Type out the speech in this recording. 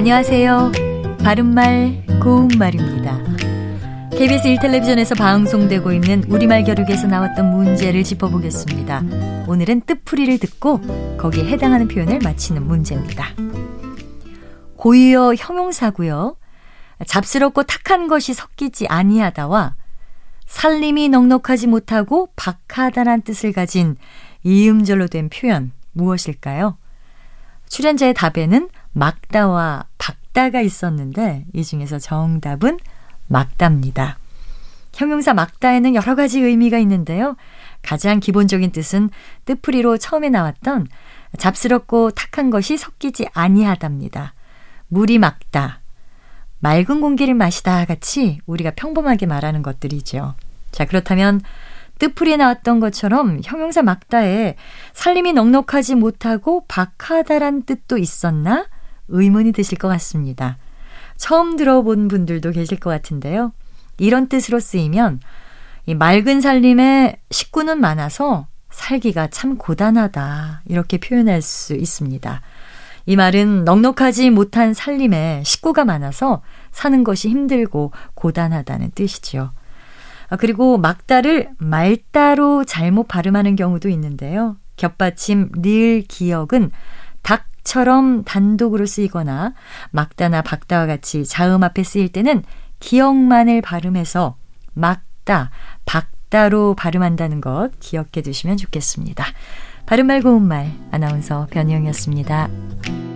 안녕하세요. 바른말, 고운말입니다. KBS 1텔레비전에서 방송되고 있는 우리말 겨루기에서 나왔던 문제를 짚어보겠습니다. 오늘은 뜻풀이를 듣고 거기에 해당하는 표현을 맞히는 문제입니다. 고유어 형용사고요. 잡스럽고 탁한 것이 섞이지 아니하다와 살림이 넉넉하지 못하고 박하다란 뜻을 가진 이음절로 된 표현 무엇일까요? 출연자의 답에는 막다와 박다가 있었는데 이 중에서 정답은 막다입니다. 형용사 막다에는 여러 가지 의미가 있는데요. 가장 기본적인 뜻은 뜻풀이로 처음에 나왔던 잡스럽고 탁한 것이 섞이지 아니하답니다. 물이 막다, 맑은 공기를 마시다 같이 우리가 평범하게 말하는 것들이죠. 자, 그렇다면 뜻풀이에 나왔던 것처럼 형용사 막다에 살림이 넉넉하지 못하고 박하다란 뜻도 있었나 의문이 드실 것 같습니다. 처음 들어본 분들도 계실 것 같은데요. 이런 뜻으로 쓰이면 이 맑은 살림에 식구는 많아서 살기가 참 고단하다 이렇게 표현할 수 있습니다. 이 말은 넉넉하지 못한 살림에 식구가 많아서 사는 것이 힘들고 고단하다는 뜻이지요. 아, 그리고 막다를 말다로 잘못 발음하는 경우도 있는데요. 겹받침 릴 기억은 닭 처럼 단독으로 쓰이거나 막다나 박다와 같이 자음 앞에 쓰일 때는 기억만을 발음해서 막다, 박다로 발음한다는 것 기억해 두시면 좋겠습니다. 바른말 고 운 말 아나운서 변희영이었습니다.